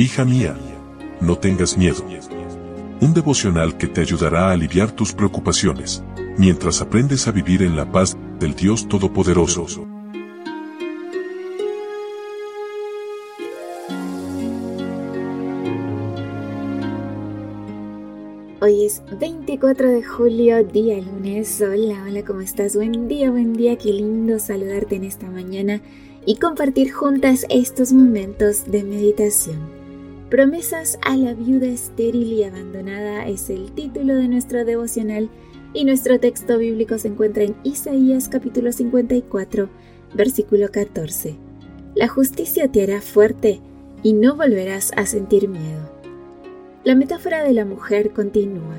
Hija mía, no tengas miedo. Un devocional que te ayudará a aliviar tus preocupaciones, mientras aprendes a vivir en la paz del Dios Todopoderoso. Hoy es 24 de julio, día lunes. Hola, hola, ¿cómo estás? Buen día, buen día, qué lindo saludarte en esta mañana y compartir juntas estos momentos de meditación. Promesas a la viuda estéril y abandonada es el título de nuestro devocional y nuestro texto bíblico se encuentra en Isaías capítulo 54, versículo 14. La justicia te hará fuerte y no volverás a sentir miedo. La metáfora de la mujer continúa.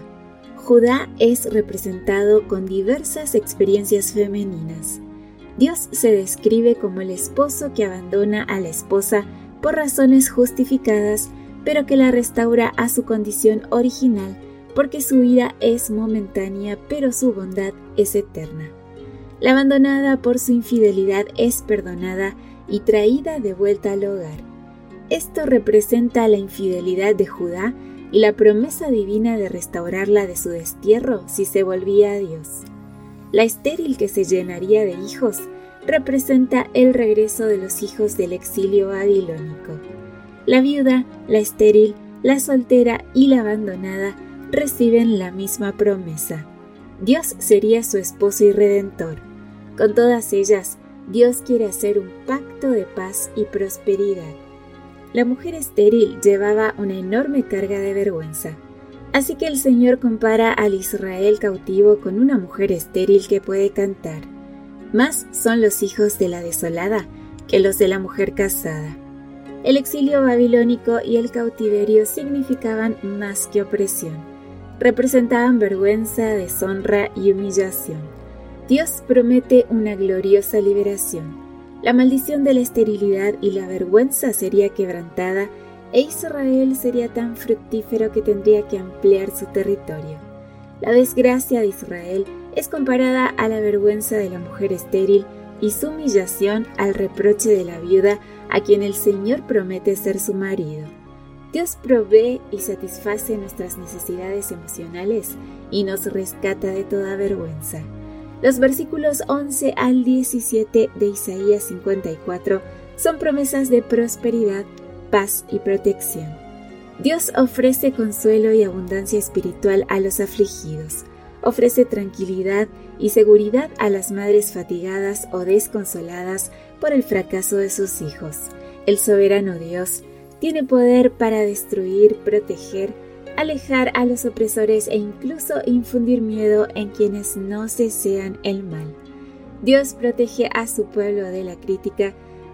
Judá es representado con diversas experiencias femeninas. Dios se describe como el esposo que abandona a la esposa por razones justificadas pero que la restaura a su condición original porque su vida es momentánea, pero su bondad es eterna. La abandonada por su infidelidad es perdonada y traída de vuelta al hogar. Esto representa la infidelidad de Judá y la promesa divina de restaurarla de su destierro si se volvía a Dios. La estéril que se llenaría de hijos representa el regreso de los hijos del exilio babilónico. La viuda, la estéril, la soltera y la abandonada reciben la misma promesa. Dios sería su esposo y redentor. Con todas ellas, Dios quiere hacer un pacto de paz y prosperidad. La mujer estéril llevaba una enorme carga de vergüenza. Así que el Señor compara al Israel cautivo con una mujer estéril que puede cantar. Más son los hijos de la desolada que los de la mujer casada. El exilio babilónico y el cautiverio significaban más que opresión. Representaban vergüenza, deshonra y humillación. Dios promete una gloriosa liberación. La maldición de la esterilidad y la vergüenza sería quebrantada e Israel sería tan fructífero que tendría que ampliar su territorio. La desgracia de Israel es comparada a la vergüenza de la mujer estéril y su humillación al reproche de la viuda a quien el Señor promete ser su marido. Dios provee y satisface nuestras necesidades emocionales y nos rescata de toda vergüenza. Los versículos 11 al 17 de Isaías 54 son promesas de prosperidad, paz y protección. Dios ofrece consuelo y abundancia espiritual a los afligidos, ofrece tranquilidad y seguridad a las madres fatigadas o desconsoladas por el fracaso de sus hijos. El soberano Dios tiene poder para destruir, proteger, alejar a los opresores e incluso infundir miedo en quienes no desean el mal. Dios protege a su pueblo de la crítica.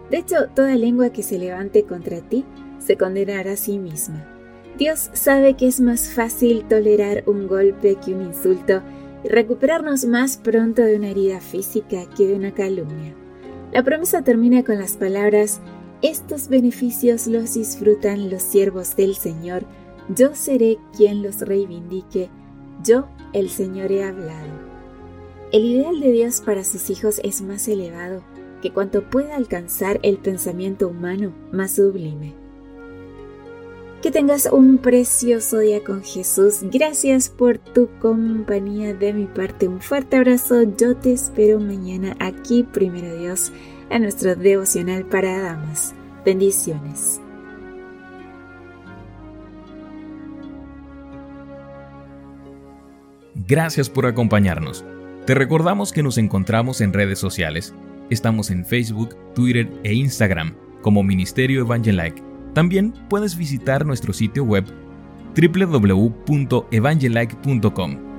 De hecho, toda lengua que se levante contra ti se condenará a sí misma. Dios sabe que es más fácil tolerar un golpe que un insulto y recuperarnos más pronto de una herida física que de una calumnia. La promesa termina con las palabras, estos beneficios los disfrutan los siervos del Señor, yo seré quien los reivindique, yo el Señor he hablado. El ideal de Dios para sus hijos es más elevado que cuanto pueda alcanzar el pensamiento humano más sublime. Que tengas un precioso día con Jesús. Gracias por tu compañía de mi parte. Un fuerte abrazo. Yo te espero mañana aquí, primero Dios, a nuestro devocional para damas. Bendiciones. Gracias por acompañarnos. Te recordamos que nos encontramos en redes sociales. Estamos en Facebook, Twitter e Instagram como Ministerio Evangelike también puedes visitar nuestro sitio web www.evangelike.com